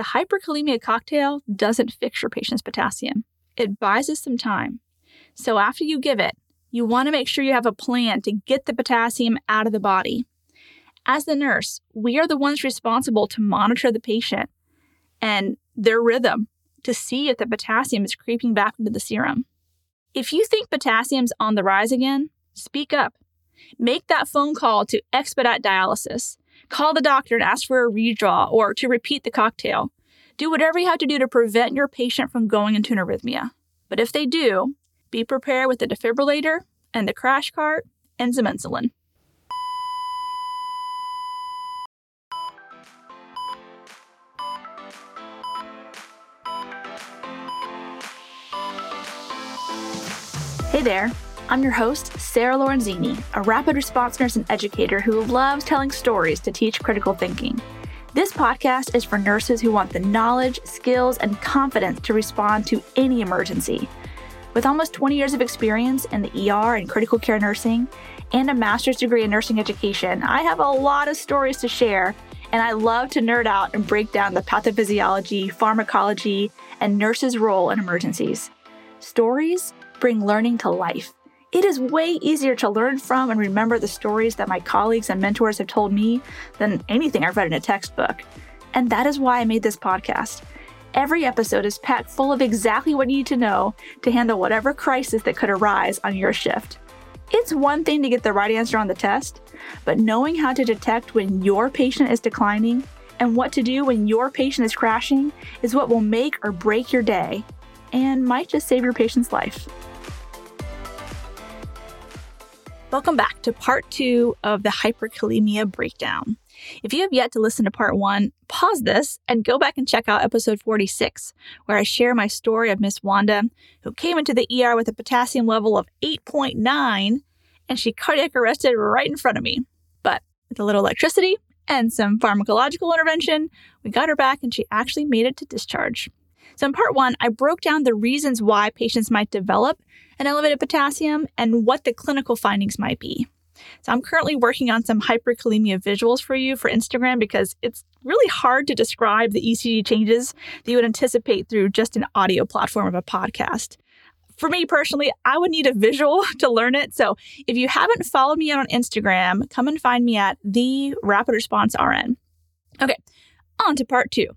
the hyperkalemia cocktail doesn't fix your patient's potassium. It buys us some time. So after you give it, you want to make sure you have a plan to get the potassium out of the body. As the nurse, we are the ones responsible to monitor the patient and their rhythm to see if the potassium is creeping back into the serum. If you think potassium's on the rise again, speak up. Make that phone call to expedite dialysis. Call the doctor and ask for a redraw or to repeat the cocktail. Do whatever you have to do to prevent your patient from going into an arrhythmia. But if they do, be prepared with the defibrillator and the crash cart and some insulin. Hey there, I'm your host, Sarah Lorenzini, a rapid response nurse and educator who loves telling stories to teach critical thinking. This podcast is for nurses who want the knowledge, skills, and confidence to respond to any emergency. With almost 20 years of experience in the ER and critical care nursing, and a master's degree in nursing education, I have a lot of stories to share, and I love to nerd out and break down the pathophysiology, pharmacology, and nurses' role in emergencies. Stories bring learning to life. It is way easier to learn from and remember the stories that my colleagues and mentors have told me than anything I've read in a textbook. And that is why I made this podcast. Every episode is packed full of exactly what you need to know to handle whatever crisis that could arise on your shift. It's one thing to get the right answer on the test, but knowing how to detect when your patient is declining and what to do when your patient is crashing is what will make or break your day and might just save your patient's life. Welcome back to part two of the hyperkalemia breakdown. If you have yet to listen to part one, pause this and go back and check out episode 46, where I share my story of Miss Wanda, who came into the ER with a potassium level of 8.9 and she cardiac arrested right in front of me. But with a little electricity and some pharmacological intervention, we got her back and she actually made it to discharge. So, in part one, I broke down the reasons why patients might develop an elevated potassium and what the clinical findings might be. So, I'm currently working on some hyperkalemia visuals for you for Instagram because it's really hard to describe the ECG changes that you would anticipate through just an audio platform of a podcast. For me personally, I would need a visual to learn it. So if you haven't followed me on Instagram, come and find me at the Rapid Response RN. Okay, on to part two.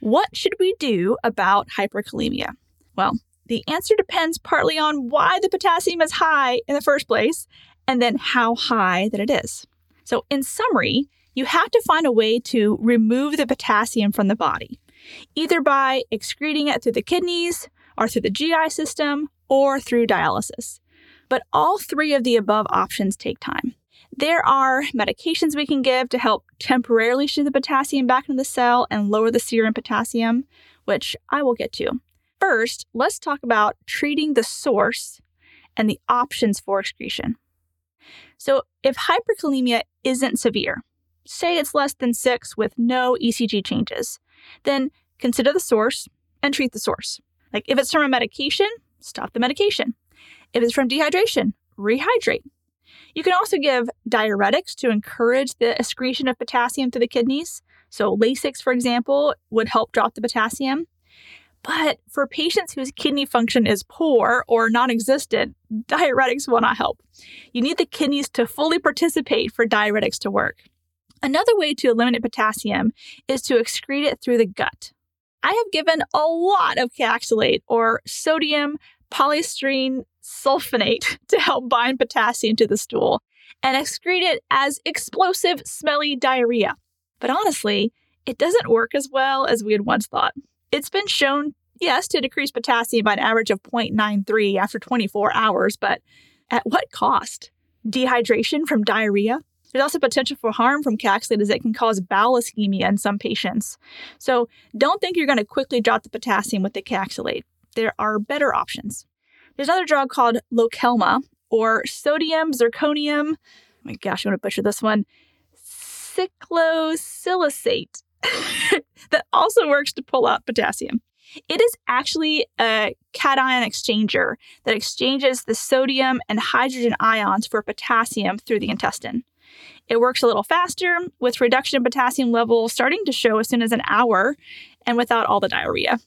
What should we do about hyperkalemia? Well, the answer depends partly on why the potassium is high in the first place and then how high that it is. So, in summary, you have to find a way to remove the potassium from the body, either by excreting it through the kidneys or through the GI system or through dialysis. But all three of the above options take time. There are medications we can give to help temporarily shift the potassium back into the cell and lower the serum potassium, which I will get to. First, let's talk about treating the source and the options for excretion. So, if hyperkalemia isn't severe, say it's less than six with no ECG changes, then consider the source and treat the source. Like if it's from a medication, stop the medication. If it's from dehydration, rehydrate. You can also give diuretics to encourage the excretion of potassium through the kidneys. So, Lasix, for example, would help drop the potassium. But for patients whose kidney function is poor or non existent, diuretics will not help. You need the kidneys to fully participate for diuretics to work. Another way to eliminate potassium is to excrete it through the gut. I have given a lot of Kayexalate or sodium polystyrene sulfonate to help bind potassium to the stool and excrete it as explosive, smelly diarrhea. But honestly, it doesn't work as well as we had once thought. It's been shown, yes, to decrease potassium by an average of 0.93 after 24 hours, but at what cost? Dehydration from diarrhea? There's also potential for harm from Kayexalate as it can cause bowel ischemia in some patients. So don't think you're going to quickly drop the potassium with the Kayexalate. There are better options. There's another drug called Lokelma or sodium zirconium. Oh my gosh, I'm going to butcher this one. Cyclosilicate that also works to pull out potassium. It is actually a cation exchanger that exchanges the sodium and hydrogen ions for potassium through the intestine. It works a little faster with reduction in potassium levels starting to show as soon as an hour and without all the diarrhea.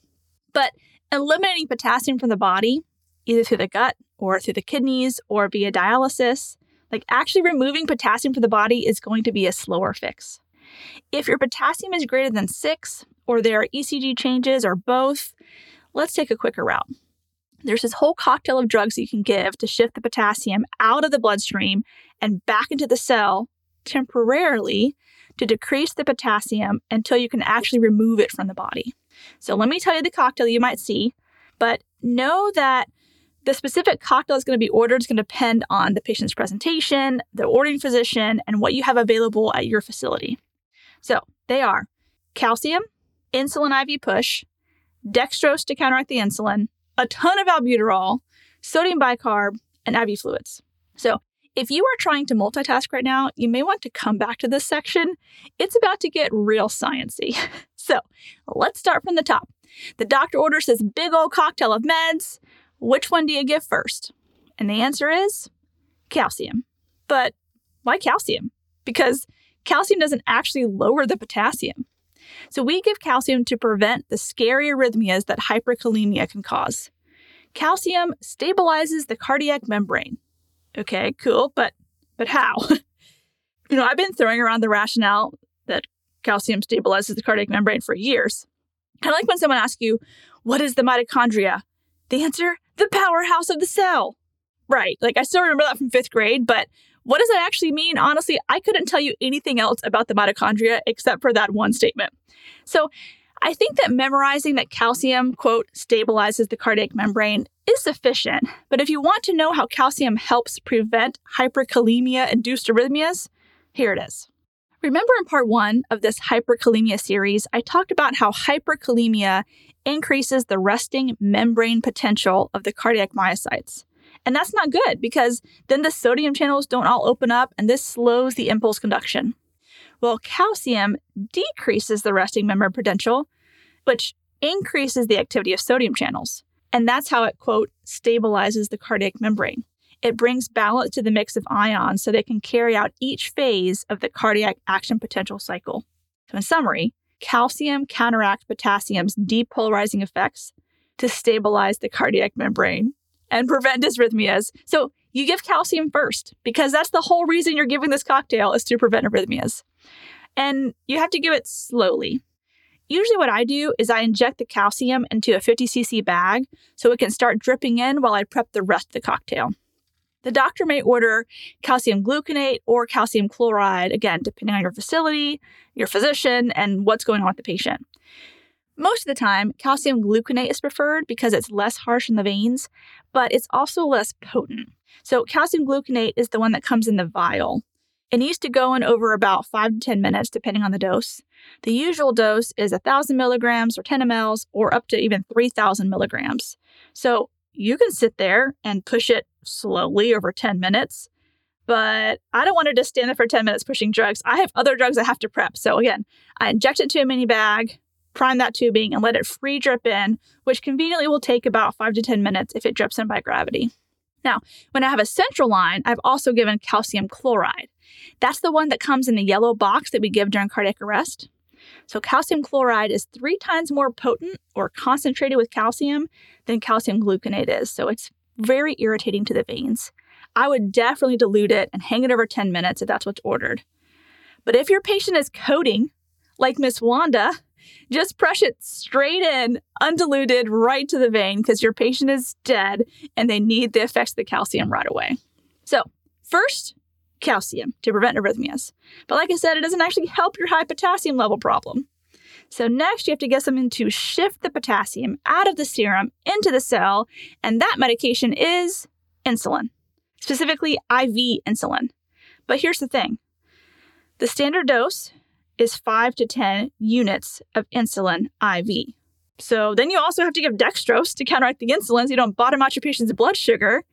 But eliminating potassium from the body, either through the gut or through the kidneys or via dialysis, like actually removing potassium from the body is going to be a slower fix. If your potassium is greater than six, or there are ECG changes, or both, let's take a quicker route. There's this whole cocktail of drugs you can give to shift the potassium out of the bloodstream and back into the cell temporarily to decrease the potassium until you can actually remove it from the body. So let me tell you the cocktail you might see, but know that the specific cocktail is going to be ordered is going to depend on the patient's presentation, the ordering physician, and what you have available at your facility. So they are calcium, insulin IV push, dextrose to counteract the insulin, a ton of albuterol, sodium bicarb, and IV fluids. So if you are trying to multitask right now, you may want to come back to this section. It's about to get real sciency. so let's start from the top. The doctor orders this big old cocktail of meds. Which one do you give first? And the answer is calcium. But why calcium? Because calcium doesn't actually lower the potassium. So we give calcium to prevent the scary arrhythmias that hyperkalemia can cause. Calcium stabilizes the cardiac membrane. Okay, cool, but but how? you know, I've been throwing around the rationale that calcium stabilizes the cardiac membrane for years. I like when someone asks you, "What is the mitochondria?" The answer, the powerhouse of the cell. Right. Like I still remember that from 5th grade, but what does that actually mean? Honestly, I couldn't tell you anything else about the mitochondria except for that one statement. So I think that memorizing that calcium, quote, stabilizes the cardiac membrane is sufficient. But if you want to know how calcium helps prevent hyperkalemia induced arrhythmias, here it is. Remember in part one of this hyperkalemia series, I talked about how hyperkalemia increases the resting membrane potential of the cardiac myocytes. And that's not good because then the sodium channels don't all open up and this slows the impulse conduction. Well, calcium decreases the resting membrane potential, which increases the activity of sodium channels. And that's how it, quote, stabilizes the cardiac membrane. It brings balance to the mix of ions so they can carry out each phase of the cardiac action potential cycle. So, in summary, calcium counteracts potassium's depolarizing effects to stabilize the cardiac membrane and prevent dysrhythmias. So you give calcium first because that's the whole reason you're giving this cocktail is to prevent arrhythmias. And you have to give it slowly. Usually, what I do is I inject the calcium into a 50 cc bag so it can start dripping in while I prep the rest of the cocktail. The doctor may order calcium gluconate or calcium chloride, again, depending on your facility, your physician, and what's going on with the patient. Most of the time, calcium gluconate is preferred because it's less harsh in the veins, but it's also less potent. So, calcium gluconate is the one that comes in the vial. It needs to go in over about 5 to 10 minutes, depending on the dose. The usual dose is 1,000 milligrams or 10 mLs, or up to even 3,000 milligrams. So, you can sit there and push it slowly over 10 minutes, but I don't want to just stand there for 10 minutes pushing drugs. I have other drugs I have to prep. So, again, I inject it to a mini bag, prime that tubing and let it free drip in, which conveniently will take about five to 10 minutes if it drips in by gravity. Now, when I have a central line, I've also given calcium chloride. That's the one that comes in the yellow box that we give during cardiac arrest. So, calcium chloride is three times more potent or concentrated with calcium than calcium gluconate is. So, it's very irritating to the veins. I would definitely dilute it and hang it over 10 minutes if that's what's ordered. But if your patient is coding, like Miss Wanda, just press it straight in, undiluted, right to the vein because your patient is dead and they need the effects of the calcium right away. So, first, calcium to prevent arrhythmias. But like I said, it doesn't actually help your high potassium level problem. So, next, you have to get something to shift the potassium out of the serum into the cell, and that medication is insulin, specifically IV insulin. But here's the thing the standard dose is 5 to 10 units of insulin IV. So then you also have to give dextrose to counteract the insulin so you don't bottom out your patient's blood sugar.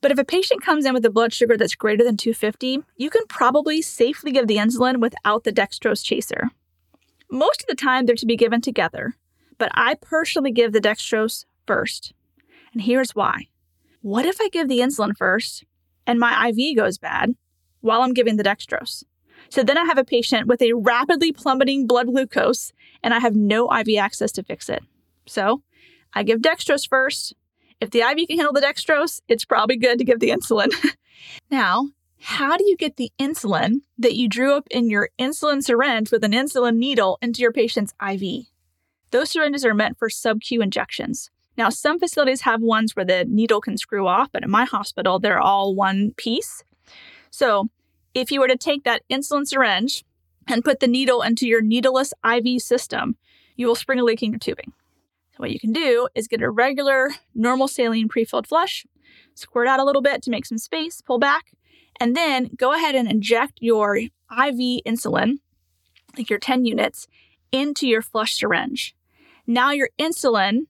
But if a patient comes in with a blood sugar that's greater than 250, you can probably safely give the insulin without the dextrose chaser. Most of the time, they're to be given together, but I personally give the dextrose first. And here's why. What if I give the insulin first and my IV goes bad while I'm giving the dextrose? So then I have a patient with a rapidly plummeting blood glucose, and I have no IV access to fix it. So I give dextrose first. If the IV can handle the dextrose, it's probably good to give the insulin. now, how do you get the insulin that you drew up in your insulin syringe with an insulin needle into your patient's IV? Those syringes are meant for sub Q injections. Now, some facilities have ones where the needle can screw off, but in my hospital, they're all one piece. So, if you were to take that insulin syringe and put the needle into your needleless IV system, you will spring a leak in your tubing. So, what you can do is get a regular, normal saline pre filled flush, squirt out a little bit to make some space, pull back, and then go ahead and inject your IV insulin, like your 10 units, into your flush syringe. Now your insulin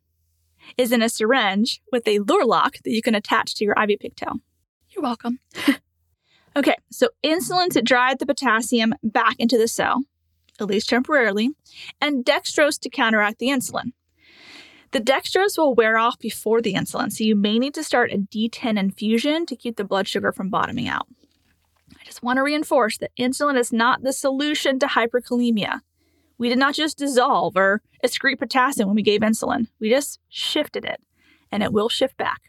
is in a syringe with a Luer lock that you can attach to your IV pigtail. You're welcome. okay, so insulin to drive the potassium back into the cell, at least temporarily, and dextrose to counteract the insulin. The dextrose will wear off before the insulin, so you may need to start a D10 infusion to keep the blood sugar from bottoming out. I just want to reinforce that insulin is not the solution to hyperkalemia. We did not just dissolve or excrete potassium when we gave insulin, we just shifted it, and it will shift back.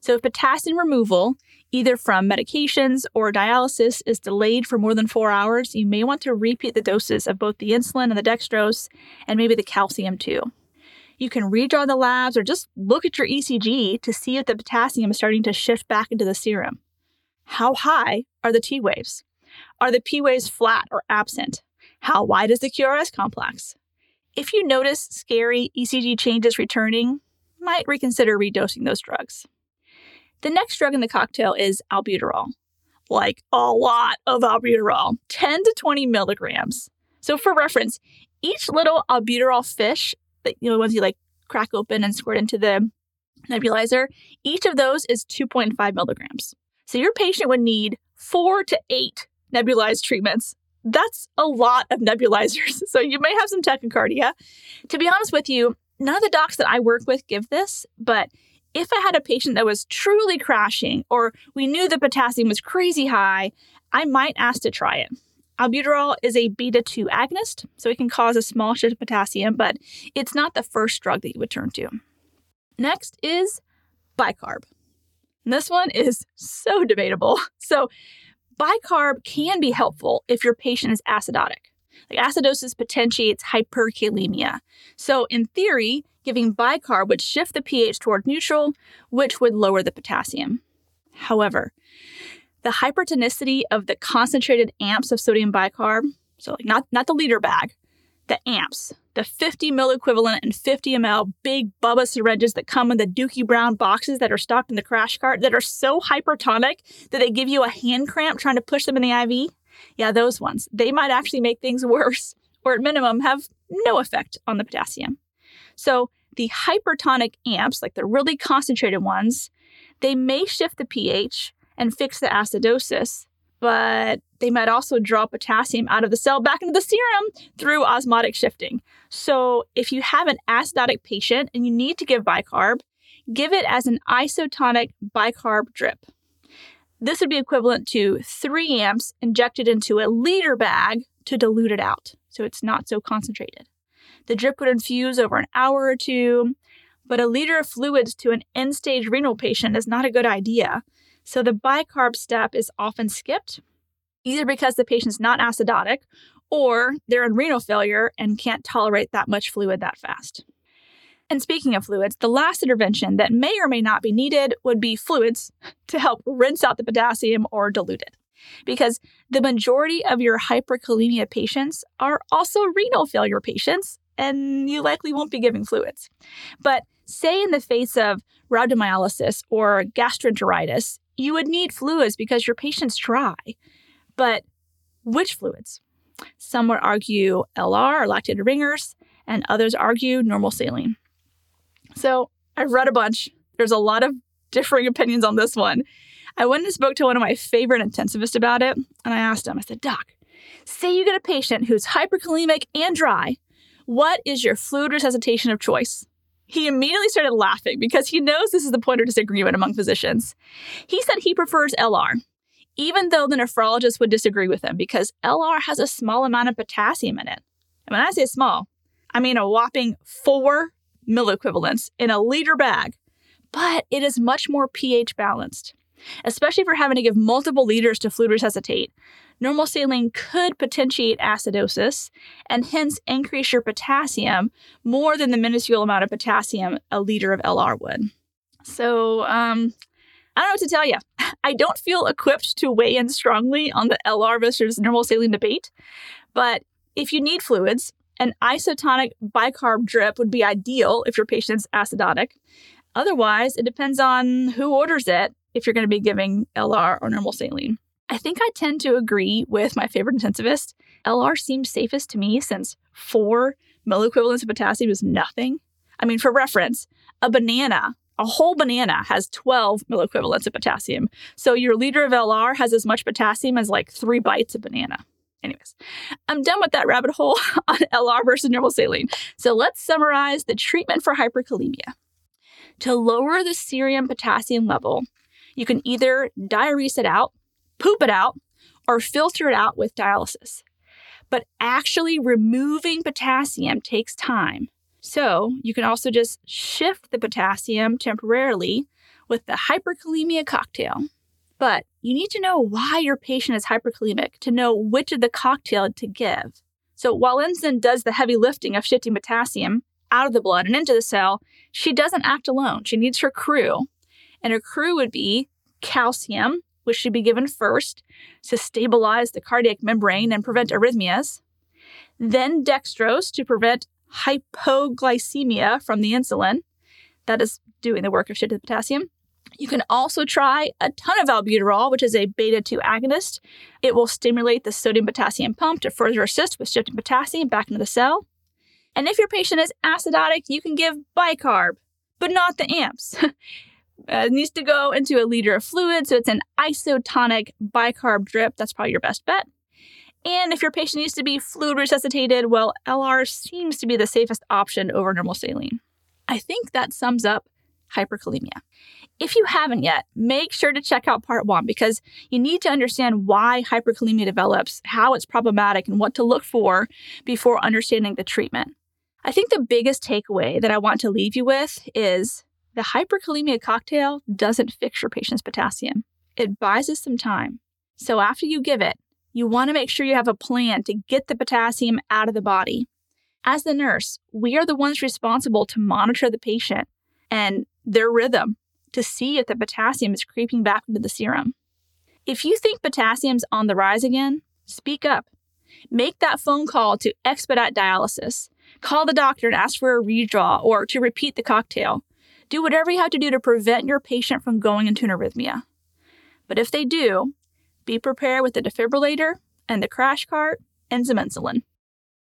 So, if potassium removal, either from medications or dialysis, is delayed for more than four hours, you may want to repeat the doses of both the insulin and the dextrose, and maybe the calcium too. You can redraw the labs or just look at your ECG to see if the potassium is starting to shift back into the serum. How high are the T waves? Are the P waves flat or absent? How wide is the QRS complex? If you notice scary ECG changes returning, might reconsider redosing those drugs. The next drug in the cocktail is albuterol, like a lot of albuterol, 10 to 20 milligrams. So, for reference, each little albuterol fish, that you know, ones you like crack open and squirt into the nebulizer, each of those is 2.5 milligrams. So, your patient would need four to eight nebulized treatments that's a lot of nebulizers. So you may have some tachycardia. To be honest with you, none of the docs that I work with give this, but if I had a patient that was truly crashing or we knew the potassium was crazy high, I might ask to try it. Albuterol is a beta 2 agonist, so it can cause a small shift of potassium, but it's not the first drug that you would turn to. Next is bicarb. And this one is so debatable. So, bicarb can be helpful if your patient is acidotic. Like acidosis potentiates hyperkalemia. So, in theory, giving bicarb would shift the pH toward neutral, which would lower the potassium. However, the hypertonicity of the concentrated amps of sodium bicarb, so like not, not the liter bag, the amps, the 50 ml equivalent and 50 ml big Bubba syringes that come in the Dookie Brown boxes that are stocked in the crash cart that are so hypertonic that they give you a hand cramp trying to push them in the IV. Yeah, those ones. They might actually make things worse, or at minimum, have no effect on the potassium. So the hypertonic amps, like the really concentrated ones, they may shift the pH and fix the acidosis, but they might also draw potassium out of the cell back into the serum through osmotic shifting. So, if you have an acidotic patient and you need to give bicarb, give it as an isotonic bicarb drip. This would be equivalent to 3 amps injected into a liter bag to dilute it out, so it's not so concentrated. The drip would infuse over an hour or two, but a liter of fluids to an end stage renal patient is not a good idea. So the bicarb step is often skipped, either because the patient's not acidotic or they're in renal failure and can't tolerate that much fluid that fast. And speaking of fluids, the last intervention that may or may not be needed would be fluids to help rinse out the potassium or dilute it. Because the majority of your hyperkalemia patients are also renal failure patients, and you likely won't be giving fluids. But say in the face of rhabdomyolysis or gastroenteritis, you would need fluids because your patient's dry. But which fluids? Some would argue LR or lactated ringers, and others argue normal saline. So I've read a bunch. There's a lot of differing opinions on this one. I went and spoke to one of my favorite intensivists about it, and I asked him, I said, Doc, say you get a patient who's hyperkalemic and dry. What is your fluid resuscitation of choice? He immediately started laughing because he knows this is the point of disagreement among physicians. He said he prefers LR, even though the nephrologist would disagree with him because LR has a small amount of potassium in it. And when I say small, I mean a whopping four milliequivalents in a liter bag, but it is much more pH balanced. Especially if you're having to give multiple liters to fluid resuscitate, normal saline could potentiate acidosis and hence increase your potassium more than the minuscule amount of potassium a liter of LR would. So, um, I don't know what to tell you. I don't feel equipped to weigh in strongly on the LR versus normal saline debate, but if you need fluids, an isotonic bicarb drip would be ideal if your patient's acidotic. Otherwise, it depends on who orders it if you're going to be giving LR or normal saline. I think I tend to agree with my favorite intensivist. LR seems safest to me since four milliequivalents of potassium is nothing. I mean, for reference, a banana, a whole banana has 12 milliequivalents of potassium. So your liter of LR has as much potassium as like three bites of banana. Anyways, I'm done with that rabbit hole on LR versus normal saline. So let's summarize the treatment for hyperkalemia. To lower the serum potassium level, you can either diurese it out, poop it out, or filter it out with dialysis. But actually removing potassium takes time. So you can also just shift the potassium temporarily with the hyperkalemia cocktail. But you need to know why your patient is hyperkalemic to know which of the cocktail to give. So while insulin does the heavy lifting of shifting potassium out of the blood and into the cell, she doesn't act alone. She needs her crew. And her crew would be calcium, which should be given first to stabilize the cardiac membrane and prevent arrhythmias, then dextrose to prevent hypoglycemia from the insulin. That is doing the work of shifting potassium. You can also try a ton of albuterol, which is a beta 2 agonist. It will stimulate the sodium potassium pump to further assist with shifting potassium back into the cell. And if your patient is acidotic, you can give bicarb, but not the amps. Uh, it needs to go into a liter of fluid, so it's an isotonic bicarb drip. That's probably your best bet. And if your patient needs to be fluid resuscitated, well, LR seems to be the safest option over normal saline. I think that sums up hyperkalemia. If you haven't yet, make sure to check out part one because you need to understand why hyperkalemia develops, how it's problematic, and what to look for before understanding the treatment. I think the biggest takeaway that I want to leave you with is the hyperkalemia cocktail doesn't fix your patient's potassium. It buys us some time. So after you give it, you want to make sure you have a plan to get the potassium out of the body. As the nurse, we are the ones responsible to monitor the patient and their rhythm to see if the potassium is creeping back into the serum. If you think potassium's on the rise again, speak up. Make that phone call to expedite dialysis. Call the doctor and ask for a redraw or to repeat the cocktail. Do whatever you have to do to prevent your patient from going into an arrhythmia. But if they do, be prepared with the defibrillator and the crash cart and some insulin.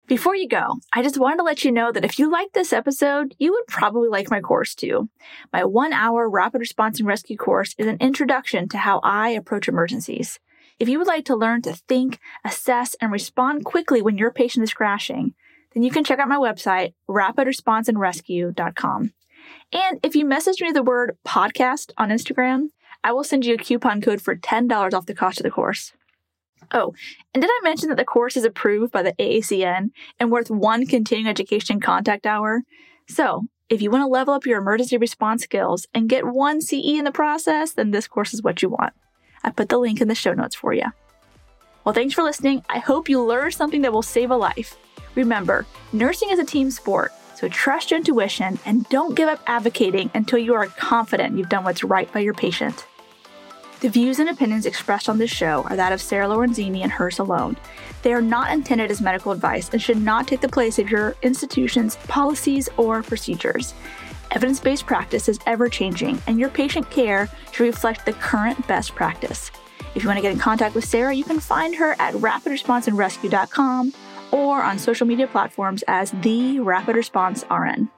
Before you go, I just wanted to let you know that if you like this episode, you would probably like my course too. My one hour rapid response and rescue course is an introduction to how I approach emergencies. If you would like to learn to think, assess, and respond quickly when your patient is crashing, then you can check out my website, rapidresponseandrescue.com. And if you message me the word podcast on Instagram, I will send you a coupon code for $10 off the cost of the course. Oh, and did I mention that the course is approved by the AACN and worth one continuing education contact hour? So, if you want to level up your emergency response skills and get one CE in the process, then this course is what you want. I put the link in the show notes for you. Well, thanks for listening. I hope you learned something that will save a life. Remember, nursing is a team sport, so trust your intuition and don't give up advocating until you are confident you've done what's right by your patient. The views and opinions expressed on this show are that of Sarah Lorenzini and hers alone. They are not intended as medical advice and should not take the place of your institution's policies or procedures. Evidence based practice is ever changing, and your patient care should reflect the current best practice. If you want to get in contact with Sarah, you can find her at rapidresponseandrescue.com or on social media platforms as the Rapid Response RN.